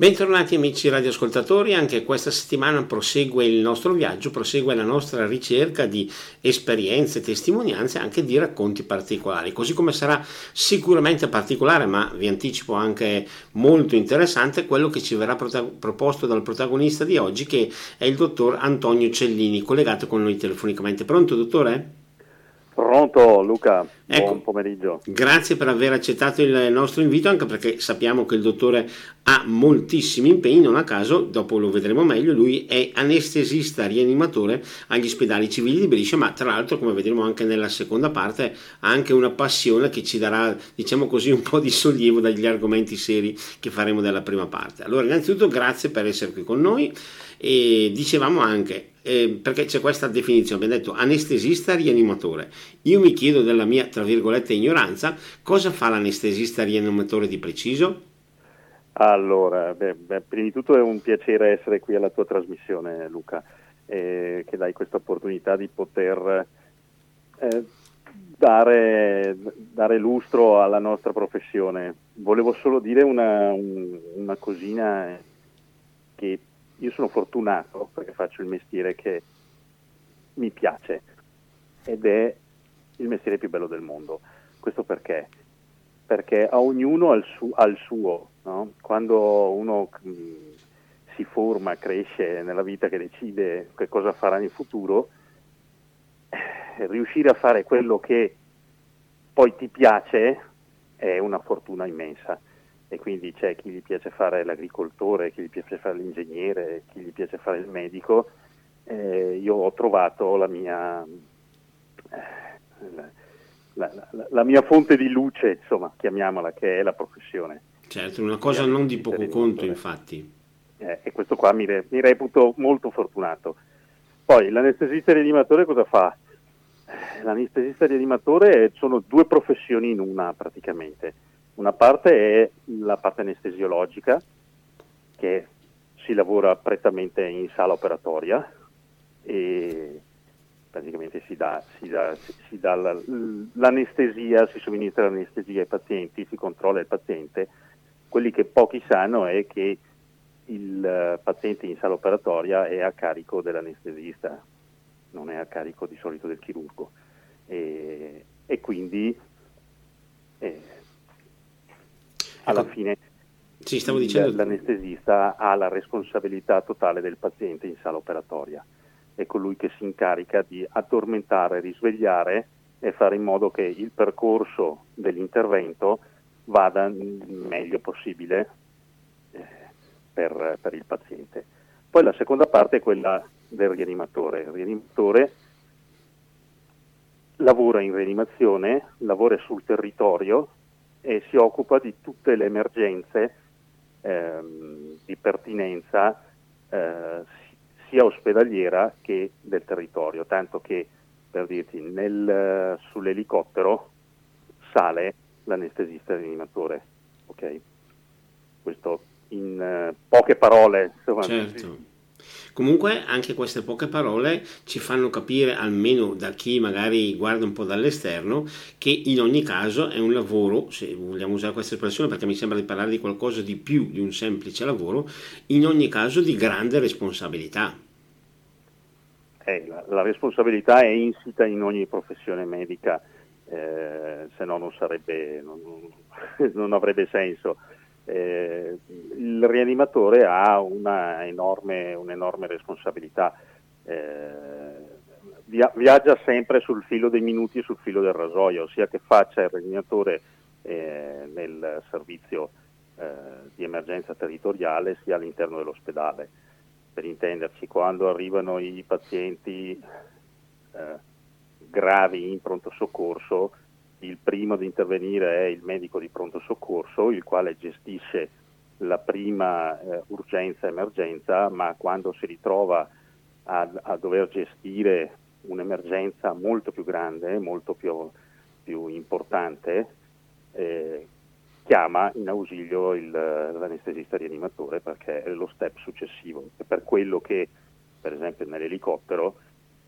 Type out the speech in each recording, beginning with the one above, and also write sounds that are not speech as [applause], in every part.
Bentornati amici radioascoltatori, anche questa settimana prosegue il nostro viaggio, prosegue la nostra ricerca di esperienze, testimonianze, anche di racconti particolari, così come sarà sicuramente particolare, ma vi anticipo anche molto interessante, quello che ci verrà prota- proposto dal protagonista di oggi, che è il dottor Antonio Cellini, collegato con noi telefonicamente. Pronto, dottore? Pronto Luca, ecco, buon pomeriggio. Grazie per aver accettato il nostro invito, anche perché sappiamo che il dottore ha moltissimi impegni, non a caso, dopo lo vedremo meglio, lui è anestesista rianimatore agli ospedali civili di Brescia, ma tra l'altro, come vedremo anche nella seconda parte, ha anche una passione che ci darà, diciamo così, un po' di sollievo dagli argomenti seri che faremo nella prima parte. Allora, innanzitutto grazie per essere qui con noi e dicevamo anche eh, perché c'è questa definizione, abbiamo detto anestesista rianimatore. Io mi chiedo della mia, tra virgolette, ignoranza, cosa fa l'anestesista rianimatore di preciso? Allora, beh, beh, prima di tutto è un piacere essere qui alla tua trasmissione, Luca, eh, che dai questa opportunità di poter eh, dare, dare, lustro alla nostra professione. Volevo solo dire una, un, una cosina che io sono fortunato perché faccio il mestiere che mi piace ed è il mestiere più bello del mondo. Questo perché? Perché a ognuno ha il, su, ha il suo. No? Quando uno mh, mm, si forma, cresce nella vita, che decide che cosa farà in futuro, eh, riuscire a fare quello che poi ti piace è una fortuna immensa e quindi c'è chi gli piace fare l'agricoltore, chi gli piace fare l'ingegnere, chi gli piace fare il medico. Eh, io ho trovato la mia, eh, la, la, la mia, fonte di luce, insomma, chiamiamola, che è la professione. Certo, una cosa non di poco conto, infatti. Eh, e questo qua mi, re, mi, reputo molto fortunato. Poi l'anestesista rianimatore cosa fa? L'anestesista rianimatore sono due professioni in una praticamente una parte è la parte anestesiologica, che si lavora prettamente in sala operatoria e praticamente si dà, si dà, si dà l'anestesia, si somministra l'anestesia ai pazienti, si controlla il paziente. Quelli che pochi sanno è che il paziente in sala operatoria è a carico dell'anestesista, non è a carico di solito del chirurgo. E, e quindi eh, alla fine sì, dicendo... l'anestesista ha la responsabilità totale del paziente in sala operatoria, è colui che si incarica di addormentare, risvegliare e fare in modo che il percorso dell'intervento vada il meglio possibile eh, per, per il paziente. Poi la seconda parte è quella del rianimatore. Il rianimatore lavora in rianimazione, lavora sul territorio, e si occupa di tutte le emergenze ehm, di pertinenza eh, sia ospedaliera che del territorio, tanto che per dirti nel, sull'elicottero sale l'anestesista rianimatore. Okay? Questo in uh, poche parole. Insomma, certo. Comunque anche queste poche parole ci fanno capire, almeno da chi magari guarda un po' dall'esterno, che in ogni caso è un lavoro, se vogliamo usare questa espressione perché mi sembra di parlare di qualcosa di più di un semplice lavoro, in ogni caso di grande responsabilità. Eh, la, la, responsabilità è insita in ogni professione medica, eh, se no non, sarebbe, non, non [laughs] avrebbe senso eh, il rianimatore ha enorme, un'enorme responsabilità, eh, via, viaggia sempre sul filo dei minuti e sul filo del rasoio, sia che faccia il rianimatore eh, nel servizio eh, di emergenza territoriale sia all'interno dell'ospedale. Per intenderci, quando arrivano i pazienti eh, gravi in pronto soccorso, il primo ad intervenire è il medico di pronto soccorso, il quale gestisce la prima eh, urgenza emergenza, ma quando si ritrova a, a, dover gestire un'emergenza molto più grande, molto più, più importante, eh, chiama in ausilio il, l'anestesista rianimatore perché è lo step successivo. È per quello che, per esempio, nell'elicottero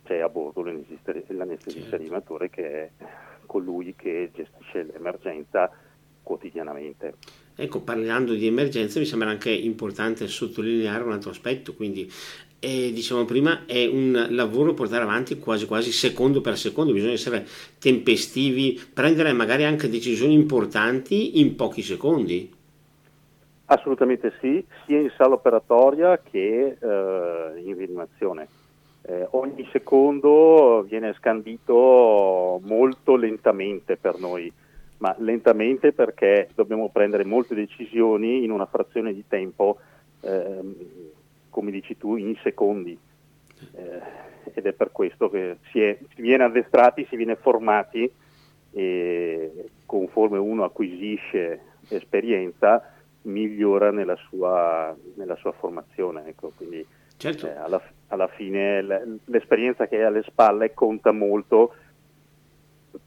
c'è a bordo l'anestesista, l'anestesista rianimatore che è colui che gestisce l'emergenza quotidianamente. Ecco, parlando di emergenza mi sembra anche importante sottolineare un altro aspetto, quindi eh, diciamo prima è un lavoro portare avanti quasi quasi secondo per secondo, bisogna essere tempestivi, prendere magari anche decisioni importanti in pochi secondi. Assolutamente sì, sia in sala operatoria che eh, in rianimazione. Eh, ogni secondo viene scandito molto lentamente per noi, ma lentamente perché dobbiamo prendere molte decisioni in una frazione di tempo, eh, come dici tu, in secondi. Eh, ed è per questo che si, è, si, viene addestrati, si viene formati e conforme uno acquisisce esperienza migliora nella sua, nella sua formazione. Ecco, quindi, certo. eh, alla, alla, fine l'esperienza che hai alle spalle conta molto,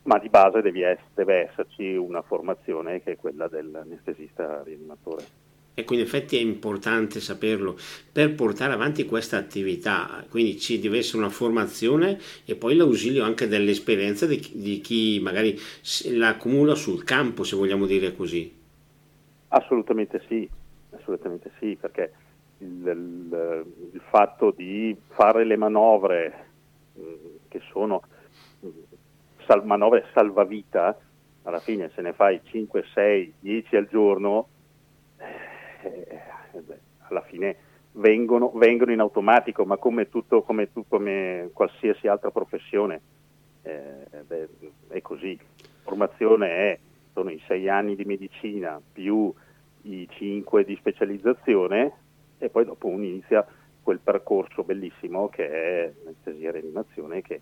ma di base devi, deve esserci una formazione che è quella dell'anestesista rianimatore. Ecco, in effetti è importante saperlo per portare avanti questa attività, quindi ci deve essere una formazione e poi l'ausilio anche dell'esperienza di, di chi magari la accumula sul campo, se vogliamo dire così. Assolutamente sì, assolutamente sì, perché il, il, fatto di fare le manovre mm, che sono mm, sal, manovre salvavita, alla fine se ne fai 5, 6, 10 al giorno, eh, beh, alla fine vengono, vengono, in automatico, ma come, tutto, come, tu, come qualsiasi altra professione eh, beh, è così. Formazione è, sono i 6 anni di medicina più i 5 di specializzazione e poi dopo uno inizia quel percorso bellissimo che è l'anestesia e rianimazione che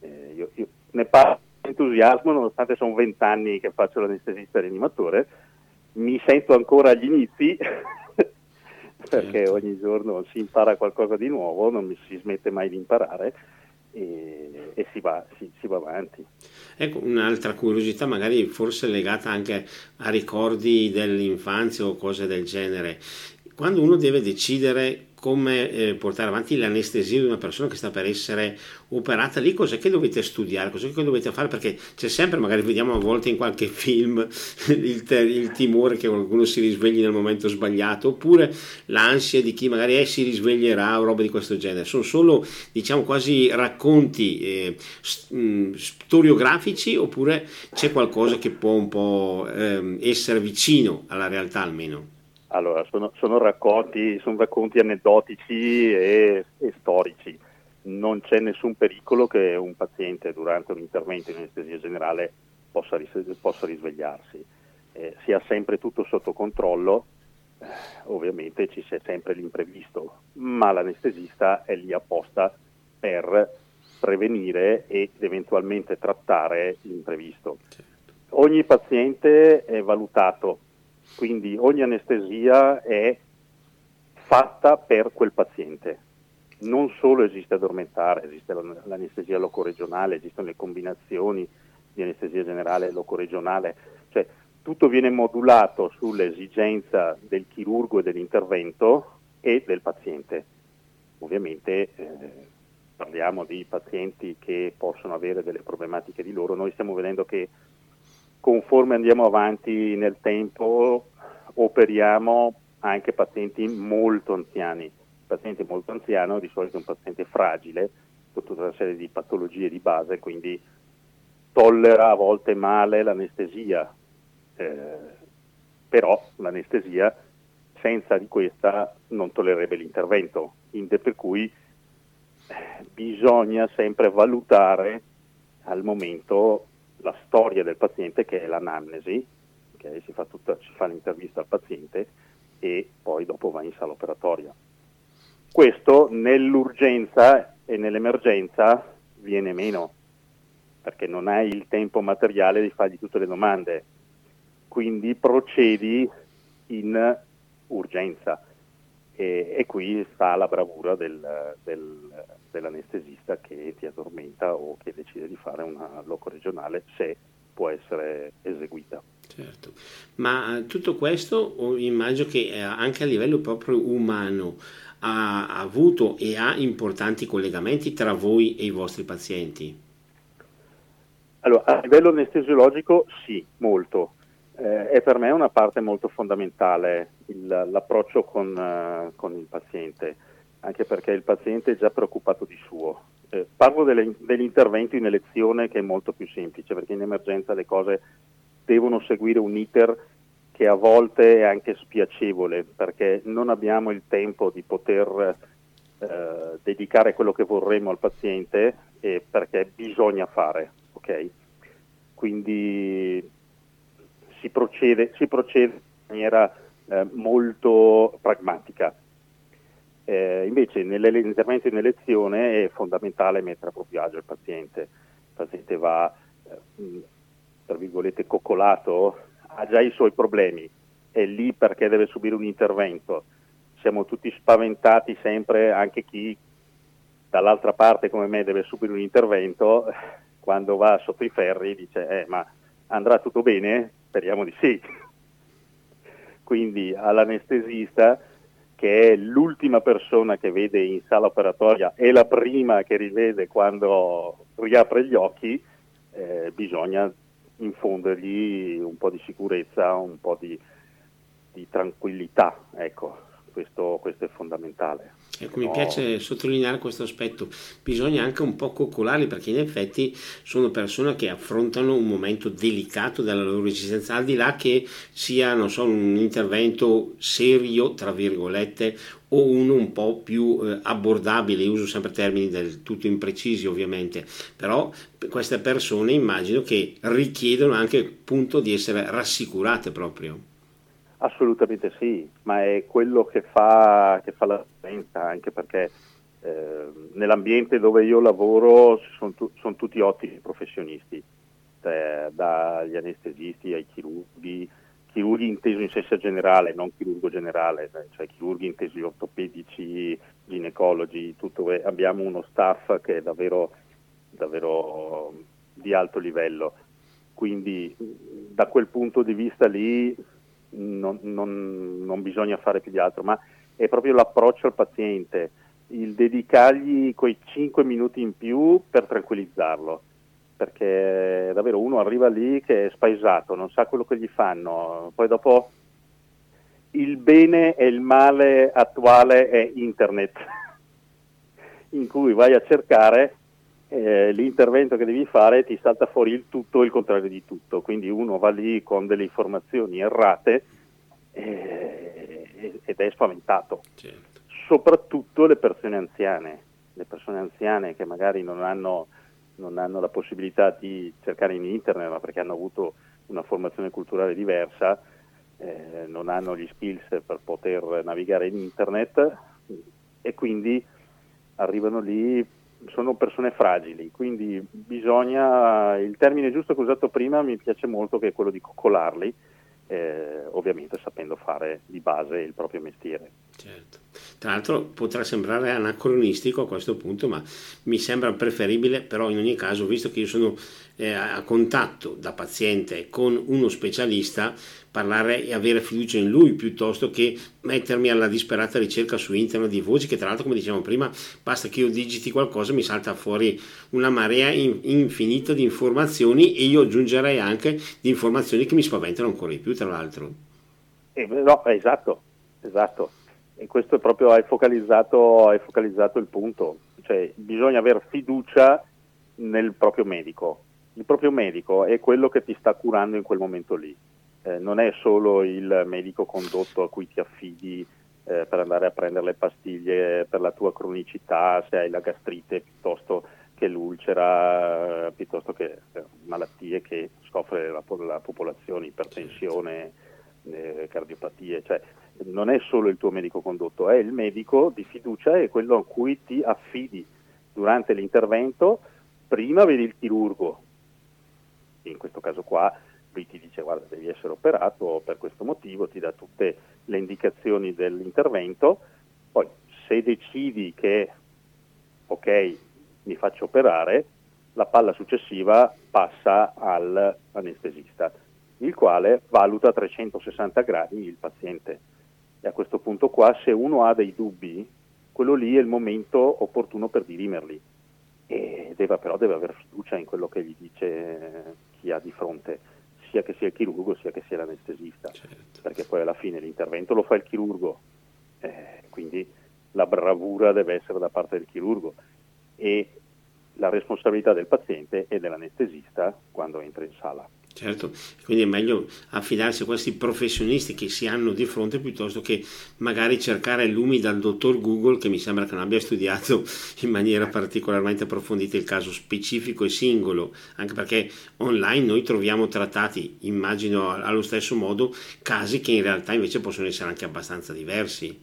eh, io, io, ne parlo con entusiasmo nonostante sono 20 anni che faccio l'anestesista rianimatore mi sento ancora agli inizi [laughs] perché certo. ogni giorno si impara qualcosa di nuovo non si smette mai di imparare e, e si, va, si, si, va, avanti. Ecco, un'altra curiosità magari forse legata anche a ricordi dell'infanzia o cose del genere. Quando uno deve decidere come eh, portare avanti l'anestesia di una persona che sta per essere operata, lì cos'è che dovete studiare, cos'è che dovete fare, perché c'è sempre, magari vediamo a volte in qualche film, [laughs] il, te- il timore che qualcuno si risvegli nel momento sbagliato, oppure l'ansia di chi magari eh, si risveglierà o roba di questo genere. Sono solo, diciamo, quasi racconti eh, st- mm, storiografici, oppure c'è qualcosa che può un po' eh, essere vicino alla realtà almeno? Allora, sono, sono, racconti, sono racconti, aneddotici e, e, storici. Non c'è nessun pericolo che un paziente durante un intervento in anestesia generale possa, ris- possa risvegliarsi. Eh, si ha sempre tutto sotto controllo, eh, ovviamente ci sia sempre l'imprevisto, ma l'anestesista è lì apposta per prevenire ed eventualmente trattare l'imprevisto. Ogni paziente è valutato quindi ogni anestesia è fatta per quel paziente. Non solo esiste addormentare, esiste l'anestesia locoregionale, esistono le combinazioni di anestesia generale e locoregionale, cioè tutto viene modulato sull'esigenza del chirurgo e dell'intervento e del paziente. Ovviamente eh, parliamo di pazienti che possono avere delle problematiche di loro, noi stiamo vedendo che conforme andiamo avanti nel tempo operiamo anche pazienti molto anziani. Il paziente molto anziano di solito è un paziente fragile, con tutta una serie di patologie di base, quindi tollera a volte male l'anestesia, eh, però l'anestesia senza di questa non tollererebbe l'intervento, per cui eh, bisogna sempre valutare al momento la storia del paziente che è l'anamnesi, okay? si, fa tutta, si fa l'intervista al paziente e poi dopo va in sala operatoria. Questo nell'urgenza e nell'emergenza viene meno, perché non hai il tempo materiale di fargli tutte le domande, quindi procedi in urgenza. E, e, qui sta la bravura del, del, dell'anestesista che ti addormenta o che decide di fare una loco regionale se può essere eseguita. Certo, ma eh, tutto questo immagino che eh, anche a livello proprio umano ha avuto e ha importanti collegamenti tra voi e i vostri pazienti? Allora, a livello anestesiologico sì, molto. eh, è per me una parte molto fondamentale il, l'approccio con, uh, con, il paziente, anche perché il paziente è già preoccupato di suo. Eh, parlo delle, dell'intervento in elezione che è molto più semplice, perché in emergenza le cose devono seguire un iter che a volte è anche spiacevole, perché non abbiamo il tempo di poter eh, dedicare quello che vorremmo al paziente, eh, perché bisogna fare. Okay? Quindi si procede, si procede in maniera eh, molto pragmatica. Eh, invece nell'intervento in elezione è fondamentale mettere a proprio agio il paziente. Il paziente va, eh, tra virgolette, coccolato, ha già i suoi problemi, è lì perché deve subire un intervento. Siamo tutti spaventati sempre, anche chi dall'altra parte come me deve subire un intervento, quando va sotto i ferri dice eh, ma andrà tutto bene? Speriamo di sì. [laughs] Quindi all'anestesista, che è l'ultima persona che vede in sala operatoria e la prima che rivede quando riapre gli occhi, eh, bisogna infondergli un po' di sicurezza, un po' di, di tranquillità. Ecco questo, questo è fondamentale. Ecco, no. mi piace sottolineare questo aspetto, bisogna anche un po' coccolarli perché in effetti sono persone che affrontano un momento delicato della loro esistenza, al di là che sia non so, un intervento serio, tra virgolette, o uno un po' più eh, abbordabile, uso sempre termini del tutto imprecisi ovviamente, però queste persone immagino che richiedono anche appunto di essere rassicurate proprio. Assolutamente sì, ma è quello che fa, che fa la differenza, anche perché eh, nell'ambiente dove io lavoro sono, tu, sono tutti ottimi professionisti, cioè, dagli anestesisti ai chirurghi, chirurghi inteso in senso generale, non chirurgo generale, cioè chirurghi intesi ortopedici, ginecologi, tutto, abbiamo uno staff che è davvero, davvero di alto livello. Quindi da quel punto di vista lì non, non, non bisogna fare più di altro, ma è proprio l'approccio al paziente, il dedicargli quei 5 minuti in più per tranquillizzarlo, perché davvero uno arriva lì che è spaesato, non sa quello che gli fanno, poi dopo il bene e il male attuale è internet, [laughs] in cui vai a cercare eh, l'intervento che devi fare ti salta fuori il tutto e il contrario di tutto, quindi uno va lì con delle informazioni errate eh, ed è spaventato. Certo. Soprattutto le persone anziane, le persone anziane che magari non hanno, non hanno la possibilità di cercare in internet, ma perché hanno avuto una formazione culturale diversa, eh, non hanno gli skills per poter navigare in internet e quindi arrivano lì sono persone fragili, quindi bisogna, il termine giusto che ho usato prima mi piace molto che è quello di coccolarli, eh, ovviamente sapendo fare di base il proprio mestiere. Certo. Tra l'altro potrà sembrare anacronistico a questo punto, ma mi sembra preferibile, però in ogni caso, visto che io sono eh, a contatto da paziente con uno specialista, parlare e avere fiducia in lui piuttosto che mettermi alla disperata ricerca su internet di voci che tra l'altro come dicevamo prima basta che io digiti qualcosa mi salta fuori una marea in, infinita di informazioni e io aggiungerei anche di informazioni che mi spaventano ancora di più tra l'altro. Eh, no esatto esatto. E questo è proprio hai focalizzato, hai focalizzato il punto. Cioè bisogna avere fiducia nel proprio medico il proprio medico è quello che ti sta curando in quel momento lì eh, non è solo il medico condotto a cui ti affidi eh, per andare a prendere le pastiglie per la tua cronicità, se hai la gastrite piuttosto che l'ulcera, eh, piuttosto che eh, malattie che soffre la, la popolazione, ipertensione, eh, cardiopatie, cioè non è solo il tuo medico condotto, è il medico di fiducia e quello a cui ti affidi durante l'intervento. Prima vedi il chirurgo, in questo caso qua lui ti dice guarda devi essere operato per questo motivo, ti dà tutte le indicazioni dell'intervento, poi se decidi che ok mi faccio operare, la palla successiva passa all'anestesista, il quale valuta a 360 gradi il paziente. E a questo punto qua, se uno ha dei dubbi, quello lì è il momento opportuno per dirimerli. E deve, però deve avere fiducia in quello che gli dice chi ha di fronte sia che sia il chirurgo sia che sia l'anestesista, certo. perché poi alla fine l'intervento lo fa il chirurgo, eh, quindi la bravura deve essere da parte del chirurgo e la responsabilità del paziente e dell'anestesista quando entra in sala. Certo, quindi è meglio affidarsi a questi professionisti che si hanno di fronte piuttosto che magari cercare lumi dal dottor Google che mi sembra che non abbia studiato in maniera particolarmente approfondita il caso specifico e singolo, anche perché online noi troviamo trattati, immagino allo stesso modo, casi che in realtà invece possono essere anche abbastanza diversi.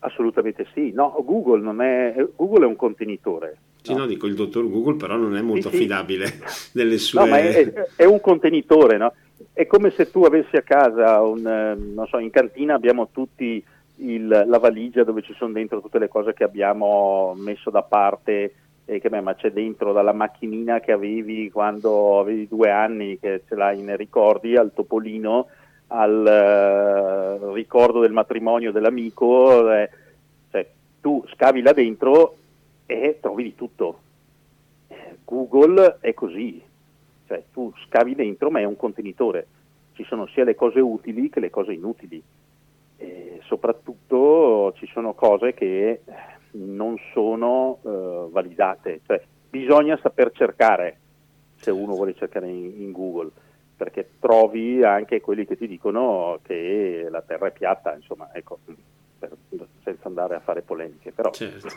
Assolutamente sì, no, Google, è, Google è un contenitore, sì, no? dico il dottor Google, però non è molto sì, affidabile sì. [laughs] nelle sue... No, ma è, è un contenitore, no? È come se tu avessi a casa, un, ehm, non so, in cantina abbiamo tutti il, la valigia dove ci sono dentro tutte le cose che abbiamo messo da parte e che beh, ma c'è dentro dalla macchinina che avevi quando avevi due anni, che ce l'hai nei ricordi, al topolino, al uh, ricordo del matrimonio dell'amico, eh, cioè, tu scavi là dentro e trovi di tutto. Google è così, cioè tu scavi dentro ma è un contenitore, ci sono sia le cose utili che le cose inutili. E soprattutto ci sono cose che non sono uh, validate, cioè bisogna saper cercare se uno vuole cercare in, in, Google. Perché trovi anche quelli che ti dicono che la terra è piatta, insomma, ecco, per, senza andare a fare polemiche, però... Certo.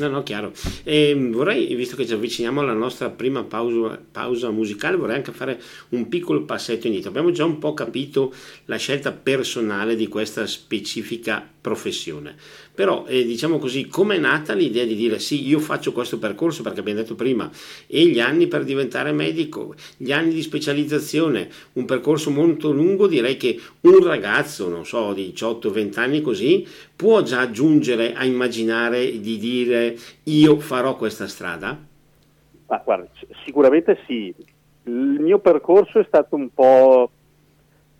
No, no, chiaro. E vorrei, visto che ci avviciniamo alla nostra prima pausa, pausa, musicale, vorrei anche fare un piccolo passetto indietro. Abbiamo già un po' capito la scelta personale di questa specifica professione. Però, eh, diciamo così, come è nata l'idea di dire sì, io faccio questo percorso perché abbiamo detto prima, e gli anni per diventare medico, gli anni di specializzazione, un percorso molto lungo, direi che un ragazzo, non so, di 18-20 anni così, può già giungere a immaginare di dire io farò questa strada? Ma guarda, sicuramente sì. Il mio percorso è stato un po',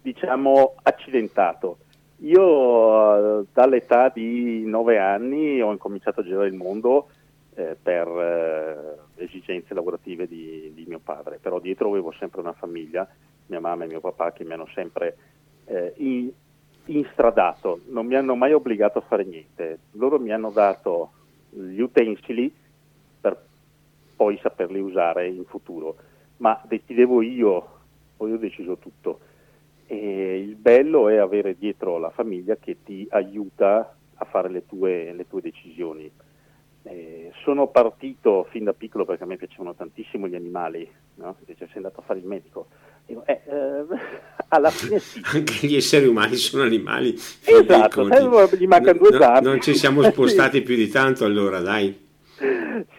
diciamo, accidentato io dall'età di nove anni ho incominciato a girare il mondo eh, per eh, esigenze lavorative di, di, mio padre, però dietro avevo sempre una famiglia, mia mamma e mio papà, che mi hanno sempre eh, in, instradato, non mi hanno mai obbligato a fare niente. Loro mi hanno dato gli utensili per poi saperli usare in futuro, ma decidevo io, poi ho deciso tutto. E il bello è avere dietro la famiglia che ti aiuta a fare le tue, le tue decisioni. Eh, sono partito fin da piccolo perché a me piacevano tantissimo gli animali, no? invece sei andato a fare il medico. Dico, eh, eh, [laughs] alla fine sì. [laughs] Anche gli esseri umani sono animali. Esatto, eh, gli mancano due zampe. No, non ci siamo [laughs] spostati sì. più di tanto allora, dai.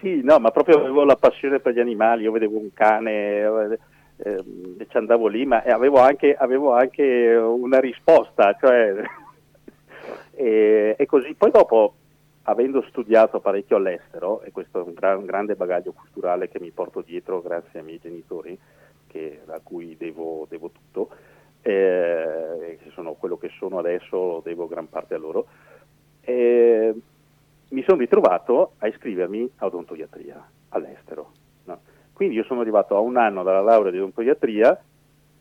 Sì, no, ma proprio avevo la passione per gli animali, io vedevo un cane eh, ci andavo lì, ma avevo anche, avevo anche una risposta, cioè, [laughs] e, e, così. Poi dopo, avendo studiato parecchio all'estero, e questo è un, gran, un, grande bagaglio culturale che mi porto dietro grazie ai miei genitori, che, a cui devo, devo tutto, eh, sono quello che sono adesso, devo gran parte a loro, eh, mi sono ritrovato a iscrivermi a odontoiatria all'estero quindi io sono arrivato a un anno dalla laurea di odontoiatria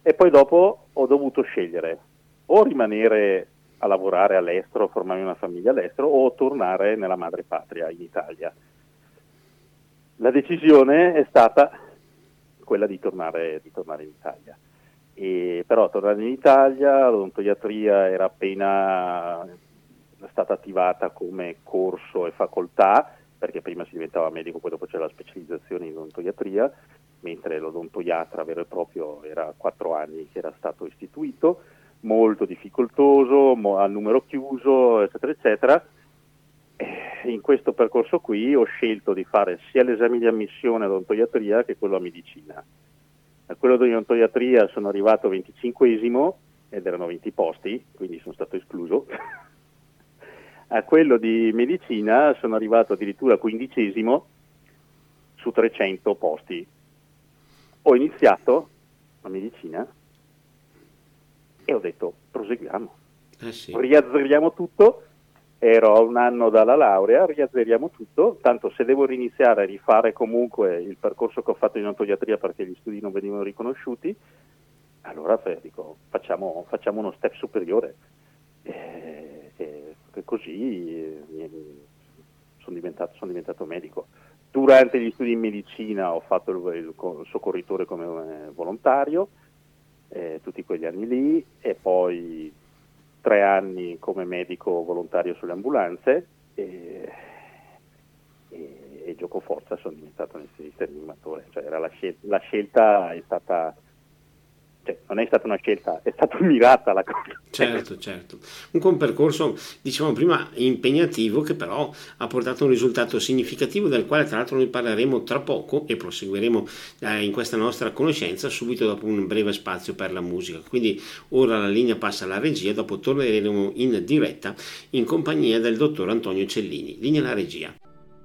e poi dopo ho dovuto scegliere o rimanere a lavorare all'estero, formarmi una famiglia all'estero o tornare nella madre patria in Italia. La decisione è stata quella di tornare, di tornare in Italia. E, però tornare in Italia, l'odontoiatria era appena stata attivata come corso e facoltà, perché prima si diventava medico, poi dopo c'era la specializzazione in odontoiatria, mentre l'odontoiatra vero e proprio era quattro anni che era stato istituito, molto difficoltoso, a numero chiuso, eccetera, eccetera. E in questo percorso qui ho scelto di fare sia l'esame di ammissione ad odontoiatria che quello a medicina. A quello di odontoiatria sono arrivato 25esimo ed erano 20 posti, quindi sono stato escluso. [laughs] a quello di medicina sono arrivato addirittura quindicesimo su 300 posti. Ho iniziato la medicina e ho detto proseguiamo, eh sì. riazzeriamo tutto, ero a un anno dalla laurea, riazzeriamo tutto, tanto se devo riniziare a rifare comunque il percorso che ho fatto in odontoiatria perché gli studi non venivano riconosciuti, allora dico, facciamo, facciamo, uno step superiore. E, e così eh, sono diventato, sono diventato, medico. Durante gli studi in medicina ho fatto il, soccorritore come eh, volontario, eh, tutti quegli anni lì, e poi tre anni come medico volontario sulle ambulanze e, e, e gioco forza sono diventato anestesista rianimatore. Cioè, la, scel- la scelta è stata cioè, non è stata una scelta, è stata [laughs] mirata la cosa. Certo, certo. Un percorso, diciamo prima, impegnativo che però ha portato un risultato significativo del quale tra l'altro noi parleremo tra poco e proseguiremo eh, in questa nostra conoscenza subito dopo un breve spazio per la musica. Quindi ora la linea passa alla regia, dopo torneremo in diretta in compagnia del dottor Antonio Cellini. Linea alla regia.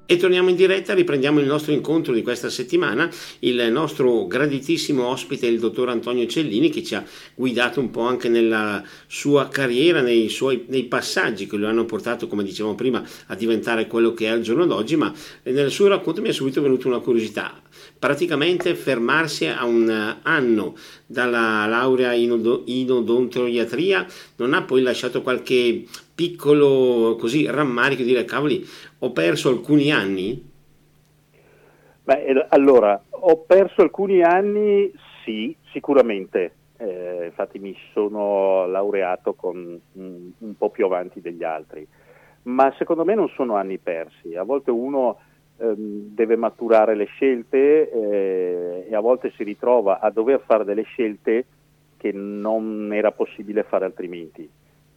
E torniamo in diretta, riprendiamo il nostro incontro di questa settimana, il nostro graditissimo ospite, il dottor Antonio Cellini, che ci ha guidato un po' anche nella sua carriera, nei, suoi, nei passaggi che lo hanno portato, come dicevamo prima, a diventare quello che è al giorno d'oggi, ma nel suo racconto mi è subito venuta una curiosità. Praticamente fermarsi a un anno dalla laurea in, odontoiatria non ha poi lasciato qualche piccolo così rammarico di dire cavoli ho perso alcuni anni? Beh, allora, ho perso alcuni anni, sì, sicuramente. Eh, infatti mi sono laureato con un, un, po' più avanti degli altri, ma secondo me non sono anni persi. A volte uno ehm, deve maturare le scelte eh, e a volte si ritrova a dover fare delle scelte che non era possibile fare altrimenti.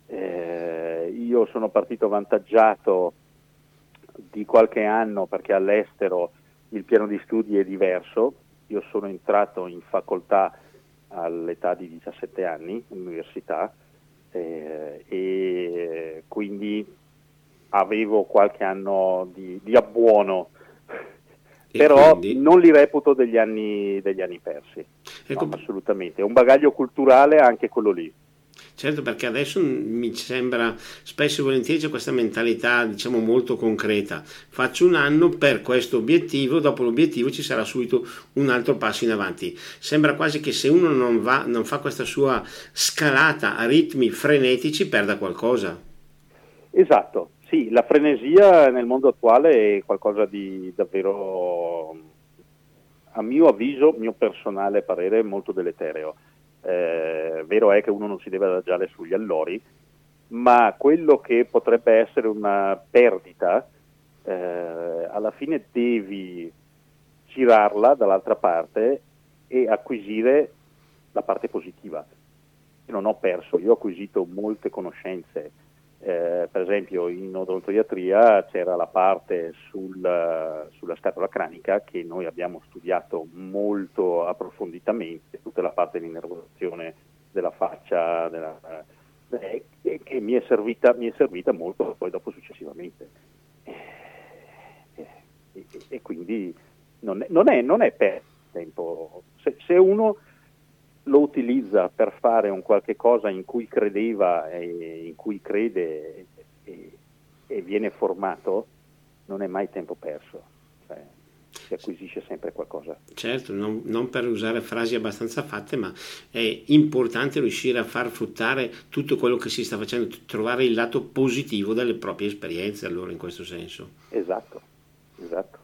Eh, io sono partito vantaggiato di qualche anno perché all'estero il piano di studi è diverso. Io sono entrato in facoltà all'età di 17 anni, all'università, eh, e quindi avevo qualche anno di, di abbuono, e però quindi... non li reputo degli anni, degli anni persi, ecco... no, assolutamente. È un bagaglio culturale anche quello lì. Certo, perché adesso mi sembra spesso e volentieri c'è questa mentalità, diciamo, molto concreta. Faccio un anno per questo obiettivo, dopo l'obiettivo ci sarà subito un altro passo in avanti. Sembra quasi che se uno non, va, non fa questa sua scalata a ritmi frenetici perda qualcosa. Esatto, sì, la frenesia nel mondo attuale è qualcosa di davvero, a mio avviso, mio personale parere, molto deletereo eh, vero è che uno non si deve adagiare sugli allori, ma quello che potrebbe essere una perdita, eh, alla fine devi girarla dall'altra parte e acquisire la parte positiva. Io non ho perso, io ho acquisito molte conoscenze eh, per esempio in odontoiatria c'era la parte sul, sulla scatola cranica che noi abbiamo studiato molto approfonditamente, tutta la parte di innervazione della faccia, della, eh, che mi è, servita, mi è, servita, molto poi dopo successivamente. E, e, e quindi non è, non è, non è per tempo. Se, se uno lo utilizza per fare un qualche cosa in cui credeva e in cui crede e, e viene formato, non è mai tempo perso. Cioè, si acquisisce sempre qualcosa. Certo, non, non, per usare frasi abbastanza fatte, ma è importante riuscire a far fruttare tutto quello che si sta facendo, trovare il lato positivo delle proprie esperienze, allora in questo senso. Esatto, esatto.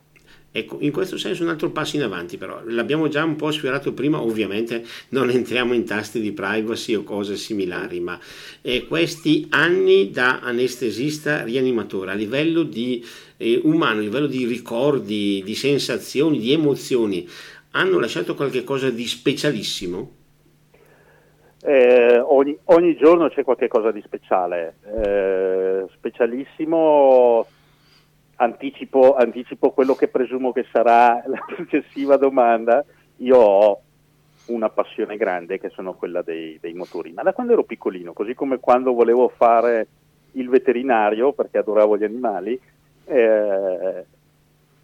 Ecco, in questo senso un altro passo in avanti però, l'abbiamo già un po' sfiorato prima, ovviamente non entriamo in tasti di privacy o cose similari, ma eh, questi anni da anestesista rianimatore a livello di, eh, umano, a livello di ricordi, di sensazioni, di emozioni, hanno lasciato qualche cosa di specialissimo? Eh, ogni, ogni, giorno c'è qualcosa di speciale, eh, specialissimo anticipo, anticipo quello che presumo che sarà la [laughs] successiva domanda, io ho una passione grande che sono quella dei, dei, motori, ma da quando ero piccolino, così come quando volevo fare il veterinario perché adoravo gli animali, eh,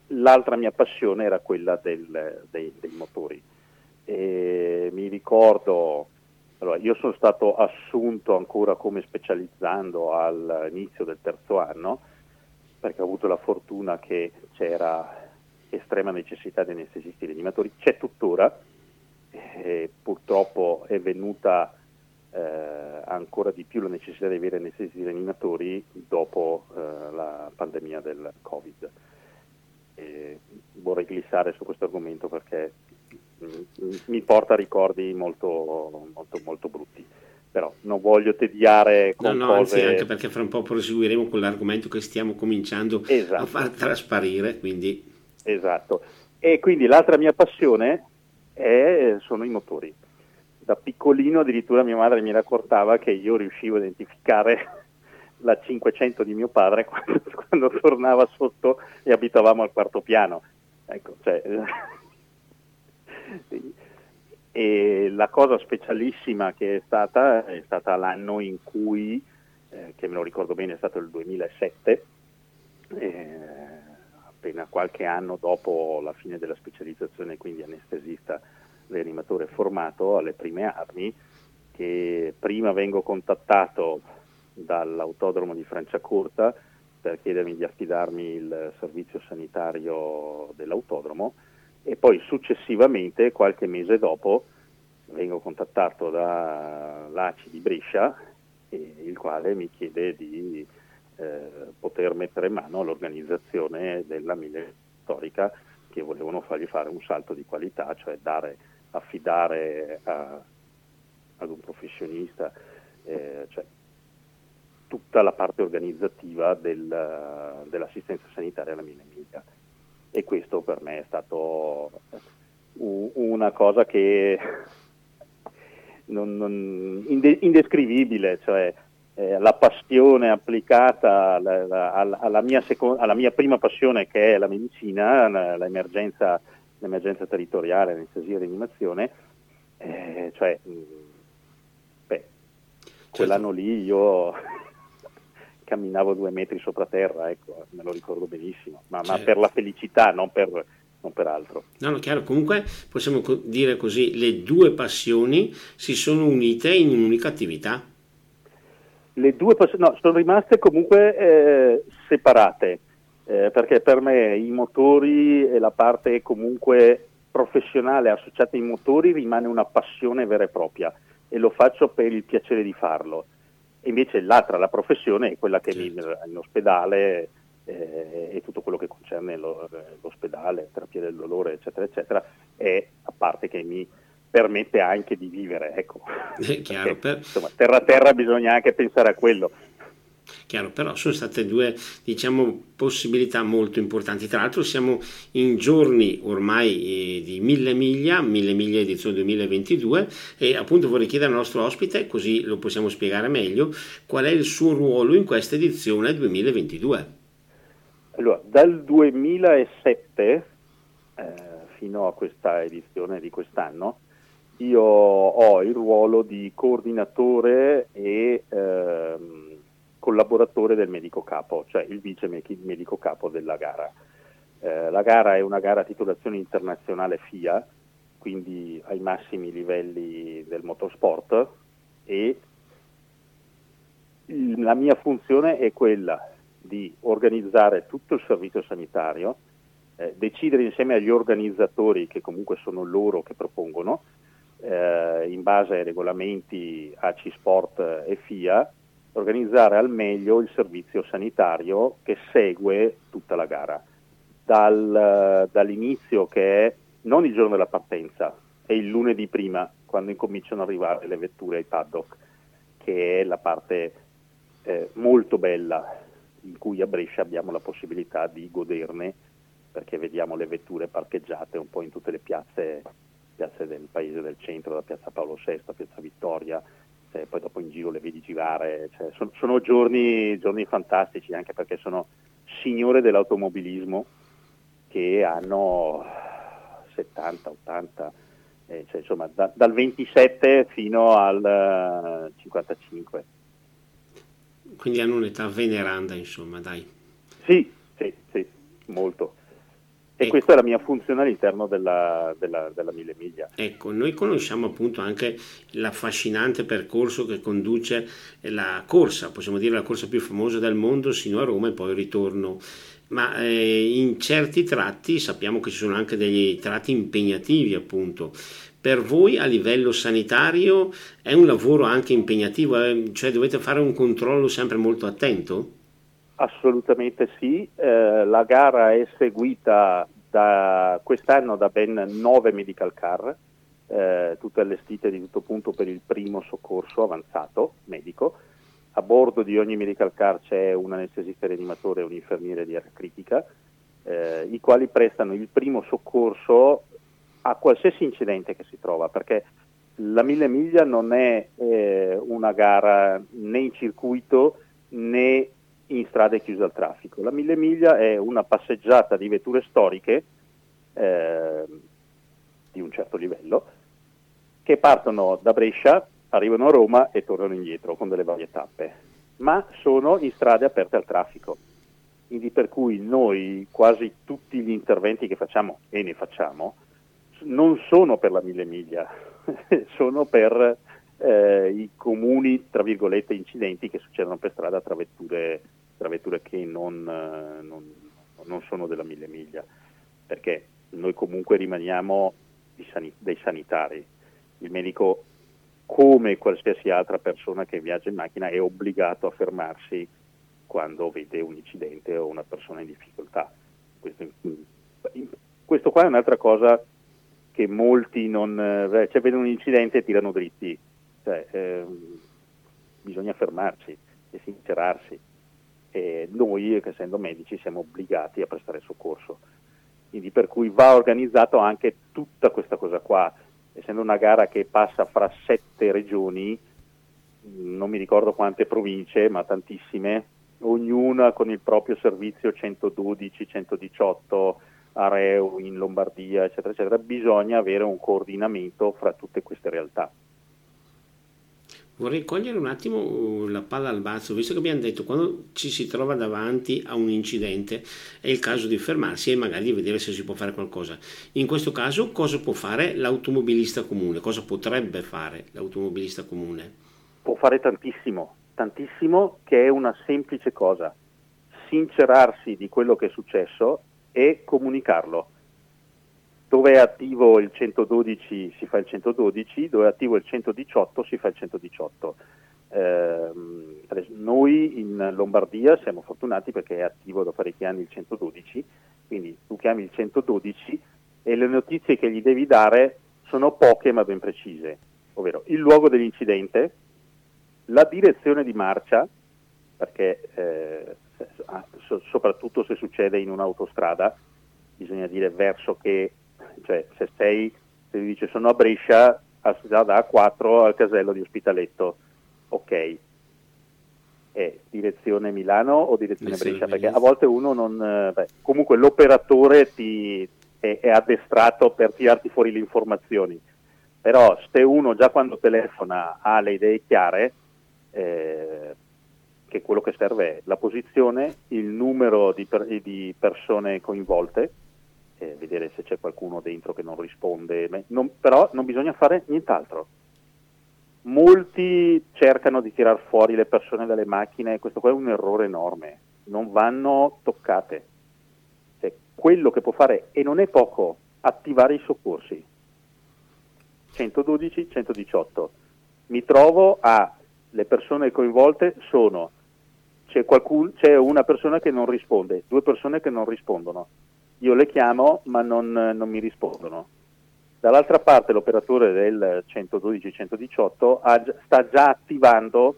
l'altra mia passione era quella del, dei, dei, motori. E mi ricordo, allora, io sono stato assunto ancora come specializzando all'inizio del terzo anno perché ho avuto la fortuna che c'era estrema necessità di anestesisti rianimatori, c'è tuttora, e purtroppo è venuta eh, ancora di più la necessità di avere anestesisti rianimatori dopo eh, la pandemia del Covid. E vorrei glissare su questo argomento perché mh, mi porta a ricordi molto, molto, molto brutti però non voglio tediare con no, no, cose... anzi, anche perché fra un po' proseguiremo con l'argomento che stiamo cominciando esatto. a far trasparire, quindi... Esatto, e quindi l'altra mia passione è, sono i motori da piccolino addirittura mia madre mi raccontava che io riuscivo a identificare [laughs] la 500 di mio padre [laughs] quando, quando tornava sotto e abitavamo al quarto piano. Ecco, cioè, [laughs] e la cosa specialissima che è stata è stata l'anno in cui, eh, che me lo ricordo bene, è stato il 2007, eh, appena qualche anno dopo la fine della specializzazione, quindi anestesista l'animatore formato alle prime armi, che prima vengo contattato dall'autodromo di Franciacorta per chiedermi di affidarmi il servizio sanitario dell'autodromo e poi successivamente, qualche mese dopo, vengo contattato dall'ACI di Brescia, il quale mi chiede di eh, poter mettere mano all'organizzazione della mille storica che volevano fargli fare un salto di qualità, cioè dare affidare a, ad un professionista eh, cioè, tutta la parte organizzativa del, dell'assistenza sanitaria alla Mina Emilia. E questo per me è stato una cosa che non, non, inde, indescrivibile, cioè eh, la passione applicata alla, alla, alla, mia seconda, alla, mia prima passione che è la medicina, l'emergenza l'emergenza territoriale, anestesia e rianimazione, eh, cioè, mm, beh, quell'anno certo. lì io camminavo due metri sopra terra, ecco, me lo ricordo benissimo, ma, certo. ma per la felicità, non per, non per altro. No, no, chiaro, comunque possiamo dire così, le due passioni si sono unite in un'unica attività. Le due passioni, no, sono rimaste comunque eh, separate eh, perché per me i motori e la parte comunque professionale associata ai motori rimane una passione vera e propria e lo faccio per il piacere di farlo. E invece l'altra, la professione, è quella che certo. mi in ospedale eh, e tutto quello che concerne lo, l'ospedale, terapia del dolore, eccetera, eccetera, è a parte che mi permette anche di vivere. Ecco. Chiaro, [laughs] Perché, per... insomma, terra a terra bisogna anche pensare a quello. Chiaro, però sono state due diciamo, possibilità molto importanti. Tra l'altro siamo in giorni ormai eh, di mille miglia, mille miglia edizione 2022 e appunto vorrei chiedere al nostro ospite, così lo possiamo spiegare meglio, qual è il suo ruolo in questa edizione 2022. Allora, dal 2007 eh, fino a questa edizione di quest'anno io ho il ruolo di coordinatore e... Ehm, collaboratore del medico capo, cioè il vice medico capo della gara. Eh, la gara è una gara a titolazione internazionale FIA, quindi ai massimi livelli del motorsport e la mia funzione è quella di organizzare tutto il servizio sanitario, eh, decidere insieme agli organizzatori, che comunque sono loro che propongono, eh, in base ai regolamenti AC Sport e FIA, organizzare al meglio il servizio sanitario che segue tutta la gara, Dal, dall'inizio che è non il giorno della partenza, è il lunedì prima, quando incominciano ad arrivare le vetture ai paddock, che è la parte eh, molto bella in cui a Brescia abbiamo la possibilità di goderne, perché vediamo le vetture parcheggiate un po' in tutte le piazze, piazze del paese del centro, da piazza Paolo VI, piazza Vittoria, cioè, poi dopo in giro le vedi girare, cioè, sono, sono giorni, giorni, fantastici anche perché sono signore dell'automobilismo che hanno 70, 80, eh, cioè, insomma da, dal 27 fino al 55. Eh, Quindi hanno un'età veneranda, insomma, dai. Sì, sì, sì, molto. E ecco. questa è la mia funzione all'interno della, della, della Mille Miglia. Ecco, noi conosciamo appunto anche l'affascinante percorso che conduce la corsa, possiamo dire la corsa più famosa del mondo, sino a Roma e poi ritorno. Ma eh, in certi tratti sappiamo che ci sono anche degli tratti impegnativi, appunto. per voi a livello sanitario è un lavoro anche impegnativo, eh? cioè dovete fare un controllo sempre molto attento? Assolutamente sì, eh, la gara è seguita da, quest'anno da ben nove medical car, eh, tutte allestite di tutto punto per il primo soccorso avanzato medico. A bordo di ogni medical car c'è un anestesista rianimatore e un infermiere di area critica, eh, i quali prestano il primo soccorso a qualsiasi incidente che si trova, perché la mille miglia non è eh, una gara né in circuito né in strade chiuse al traffico. La mille miglia è una passeggiata di vetture storiche eh, di un certo livello che partono da Brescia, arrivano a Roma e tornano indietro con delle varie tappe, ma sono in strade aperte al traffico. Quindi per cui noi quasi tutti gli interventi che facciamo, e ne facciamo, non sono per la mille miglia, [laughs] sono per eh, i comuni, tra virgolette, incidenti che succedono per strada tra vetture, tra vetture che non, eh, non, non, sono della mille miglia, perché noi comunque rimaniamo dei sanitari. Il medico, come qualsiasi altra persona che viaggia in macchina, è obbligato a fermarsi quando vede un incidente o una persona in difficoltà. Questo, questo qua è un'altra cosa che molti non... Eh, cioè vedono un incidente e tirano dritti cioè, eh, bisogna fermarsi e sincerarsi. E noi, essendo medici, siamo obbligati a prestare soccorso. Quindi per cui va organizzato anche tutta questa cosa qua. Essendo una gara che passa fra sette regioni, non mi ricordo quante province, ma tantissime, ognuna con il proprio servizio 112, 118, Areu in Lombardia, eccetera, eccetera, bisogna avere un coordinamento fra tutte queste realtà. Vorrei cogliere un attimo uh, la palla al balzo, visto che abbiamo detto quando ci si trova davanti a un incidente è il caso di fermarsi e magari vedere se si può fare qualcosa. In questo caso cosa può fare l'automobilista comune? Cosa potrebbe fare l'automobilista comune? Può fare tantissimo, tantissimo che è una semplice cosa, sincerarsi di quello che è successo e comunicarlo dove è attivo il 112 si fa il 112, dove è attivo il 118 si fa il 118. Eh, noi in Lombardia siamo fortunati perché è attivo da parecchi anni il 112, quindi tu chiami il 112 e le notizie che gli devi dare sono poche ma ben precise, ovvero il luogo dell'incidente, la direzione di marcia, perché eh, soprattutto se succede in un'autostrada bisogna dire verso che cioè se sei, se dice sono a Brescia, da A4 al casello di Ospitaletto, ok. È direzione Milano o direzione Brescia? Brescia? Perché a volte uno non... Eh, beh, comunque l'operatore ti, è, è addestrato per tirarti fuori le informazioni, però se uno già quando telefona ha le idee chiare, eh, che quello che serve è la posizione, il numero di, per, di persone coinvolte, eh, vedere se c'è qualcuno dentro che non risponde, non, però non bisogna fare nient'altro. Molti cercano di tirar fuori le persone dalle macchine, questo qua è un errore enorme, non vanno toccate. Cioè, quello che può fare, e non è poco, attivare i soccorsi. 112, 118. Mi trovo a, le persone coinvolte sono, c'è, qualcun, c'è una persona che non risponde, due persone che non rispondono io le chiamo ma non, non mi rispondono. Dall'altra parte l'operatore del 112-118 sta già attivando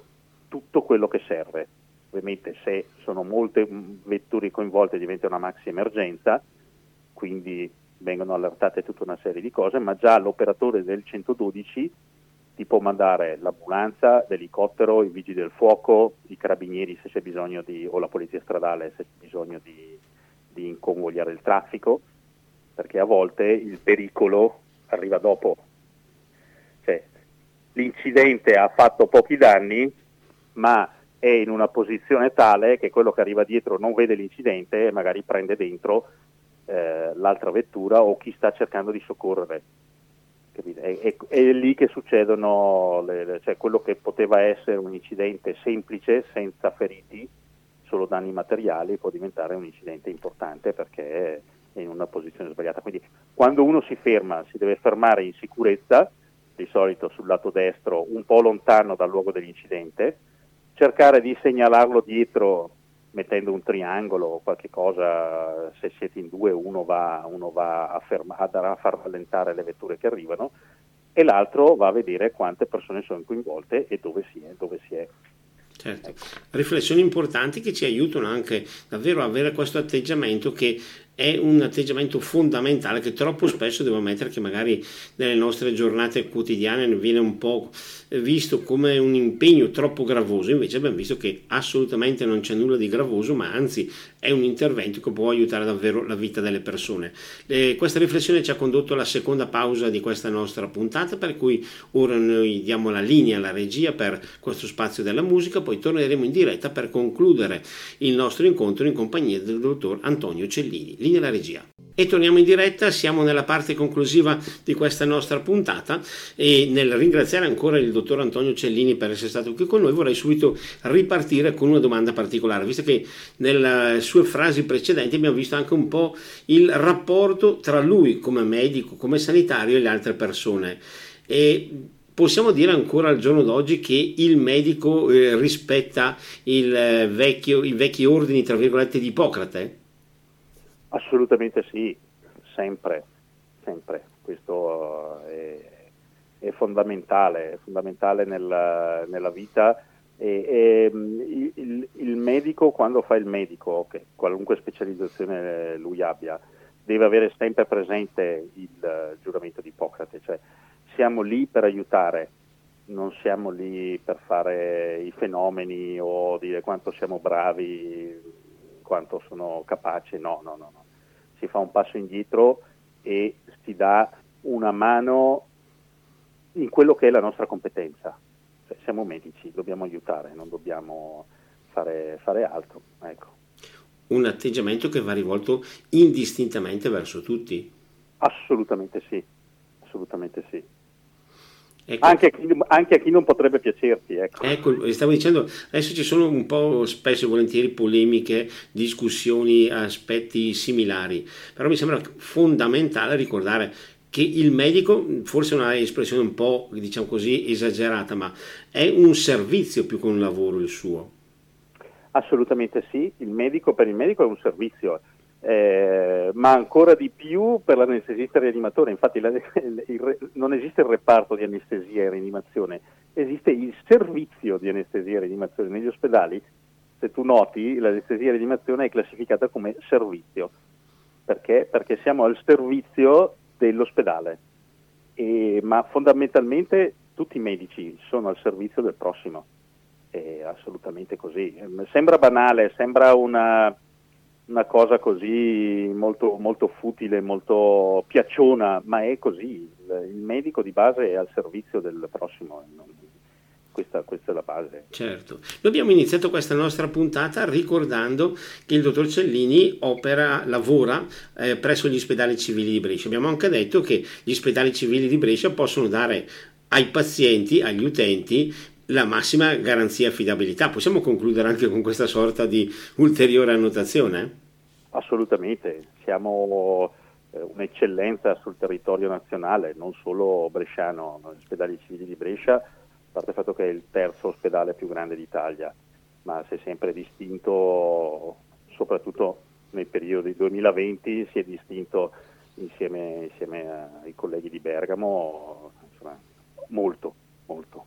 tutto quello che serve. Ovviamente se sono molte vetture coinvolte diventa una maxi emergenza, quindi vengono allertate tutta una serie di cose, ma già l'operatore del 112 ti può mandare l'ambulanza, l'elicottero, i vigili del fuoco, i carabinieri se c'è bisogno di, o la polizia stradale se c'è bisogno di, di inconvogliare il traffico, perché a volte il pericolo arriva dopo. Cioè, l'incidente ha fatto pochi danni, ma è in una posizione tale che quello che arriva dietro non vede l'incidente e magari prende dentro eh, l'altra vettura o chi sta cercando di soccorrere. È, è, è, lì che succedono, le, cioè quello che poteva essere un incidente semplice, senza feriti, solo danni materiali può diventare un incidente importante perché è in una posizione sbagliata. Quindi quando uno si ferma, si deve fermare in sicurezza, di solito sul lato destro, un po' lontano dal luogo dell'incidente, cercare di segnalarlo dietro mettendo un triangolo o qualche cosa, se siete in due uno va, uno va a, ferma, a far rallentare le vetture che arrivano e l'altro va a vedere quante persone sono coinvolte e dove si è. Dove si è. Certo. Riflessioni importanti che ci aiutano anche davvero a avere questo atteggiamento che è un atteggiamento fondamentale che troppo spesso devo ammettere che magari nelle nostre giornate quotidiane viene un po' visto come un impegno troppo gravoso, invece abbiamo visto che assolutamente non c'è nulla di gravoso, ma anzi è un intervento che può aiutare davvero la vita delle persone. Eh, questa riflessione ci ha condotto alla seconda pausa di questa nostra puntata, per cui ora noi diamo la linea alla regia per questo spazio della musica, poi torneremo in diretta per concludere il nostro incontro in compagnia del dottor Antonio Cellini. Linea alla regia. E torniamo in diretta, siamo nella parte conclusiva di questa nostra puntata e nel ringraziare ancora il dottor Antonio Cellini per essere stato qui con noi vorrei subito ripartire con una domanda particolare, visto che nelle sue frasi precedenti abbiamo visto anche un po' il rapporto tra lui come medico, come sanitario e le altre persone. E possiamo dire ancora al giorno d'oggi che il medico eh, rispetta il, eh, vecchio, i vecchi ordini, tra virgolette, di Ippocrate? Assolutamente sì, sempre, sempre. Questo è, è fondamentale, è fondamentale nella, nella vita. E, e, il, il, medico, quando fa il medico, che qualunque specializzazione lui abbia, deve avere sempre presente il giuramento di Ippocrate, cioè siamo lì per aiutare, non siamo lì per fare i fenomeni o dire quanto siamo bravi quanto sono capace, no, no, no, no. Si fa un passo indietro e si dà una mano in quello che è la nostra competenza. Cioè, siamo medici, dobbiamo aiutare, non dobbiamo fare, fare altro. Ecco. Un atteggiamento che va rivolto indistintamente verso tutti? Assolutamente sì, assolutamente sì. Ecco. Anche, a chi, anche, a chi, non potrebbe piacerti. Ecco. ecco, stavo dicendo, adesso ci sono un po' spesso e volentieri polemiche, discussioni, aspetti similari, però mi sembra fondamentale ricordare che il medico, forse è un'espressione un po' diciamo così esagerata, ma è un servizio più che un lavoro il suo. Assolutamente sì, il medico per il medico è un servizio eh, ma ancora di più per l'anestesista rianimatore. Infatti la, il, il, non esiste il reparto di anestesia e rianimazione, esiste il servizio di anestesia e rianimazione. Negli ospedali, se tu noti, l'anestesia e rianimazione è classificata come servizio. Perché? Perché siamo al servizio dell'ospedale, e, ma fondamentalmente tutti i medici sono al servizio del prossimo. È assolutamente così. Sembra banale, sembra una una cosa così molto, molto futile, molto piacciona, ma è così. Il, il, medico di base è al servizio del prossimo. Questa, questa, è la base. Certo. Noi abbiamo iniziato questa nostra puntata ricordando che il dottor Cellini opera, lavora eh, presso gli ospedali civili di Brescia. Abbiamo anche detto che gli ospedali civili di Brescia possono dare ai pazienti, agli utenti, la massima garanzia affidabilità. Possiamo concludere anche con questa sorta di ulteriore annotazione? Assolutamente, siamo eh, un'eccellenza sul territorio nazionale, non solo bresciano, gli ospedali civili di Brescia, a parte il fatto che è il terzo ospedale più grande d'Italia, ma si è sempre distinto, soprattutto nel periodo del 2020, si è distinto insieme, insieme ai colleghi di Bergamo, insomma, molto, molto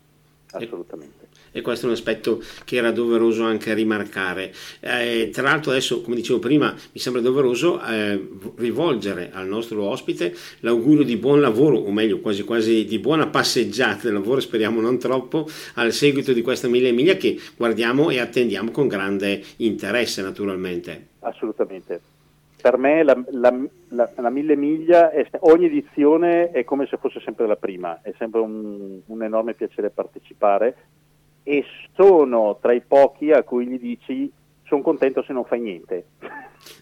assolutamente. E questo è un aspetto che era doveroso anche rimarcare. Eh, tra l'altro adesso, come dicevo prima, mi sembra doveroso eh, rivolgere al nostro ospite l'augurio di buon lavoro, o meglio quasi quasi di buona passeggiata del lavoro, speriamo non troppo, al seguito di questa mille miglia che guardiamo e attendiamo con grande interesse naturalmente. Assolutamente per me la, la, la, la, mille miglia, è, ogni edizione è come se fosse sempre la prima, è sempre un, un, enorme piacere partecipare e sono tra i pochi a cui gli dici sono contento se non fai niente.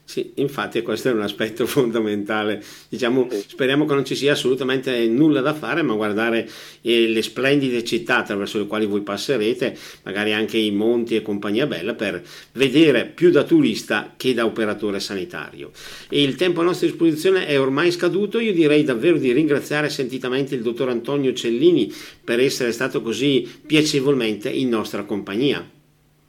Sì, infatti questo è un aspetto [laughs] fondamentale. Diciamo, sì. Speriamo che non ci sia assolutamente nulla da fare, ma guardare eh, le splendide città attraverso le quali voi passerete, magari anche i monti e compagnia bella, per vedere più da turista che da operatore sanitario. E il tempo a nostra disposizione è ormai scaduto. Io direi davvero di ringraziare sentitamente il dottor Antonio Cellini per essere stato così piacevolmente in nostra compagnia.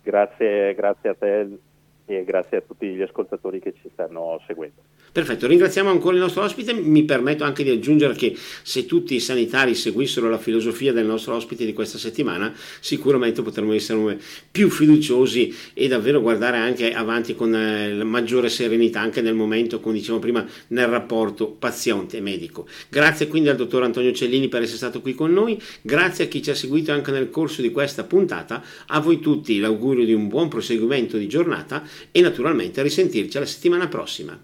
Grazie, grazie a te e grazie a tutti gli ascoltatori che ci stanno seguendo. Perfetto, ringraziamo ancora il nostro ospite, mi permetto anche di aggiungere che se tutti i sanitari seguissero la filosofia del nostro ospite di questa settimana, sicuramente potremmo essere più fiduciosi e davvero guardare anche avanti con eh, maggiore serenità anche nel momento, come dicevamo prima, nel rapporto paziente-medico. Grazie quindi al dottor Antonio Cellini per essere stato qui con noi, grazie a chi ci ha seguito anche nel corso di questa puntata, a voi tutti l'augurio di un buon proseguimento di giornata e naturalmente a risentirci la settimana prossima.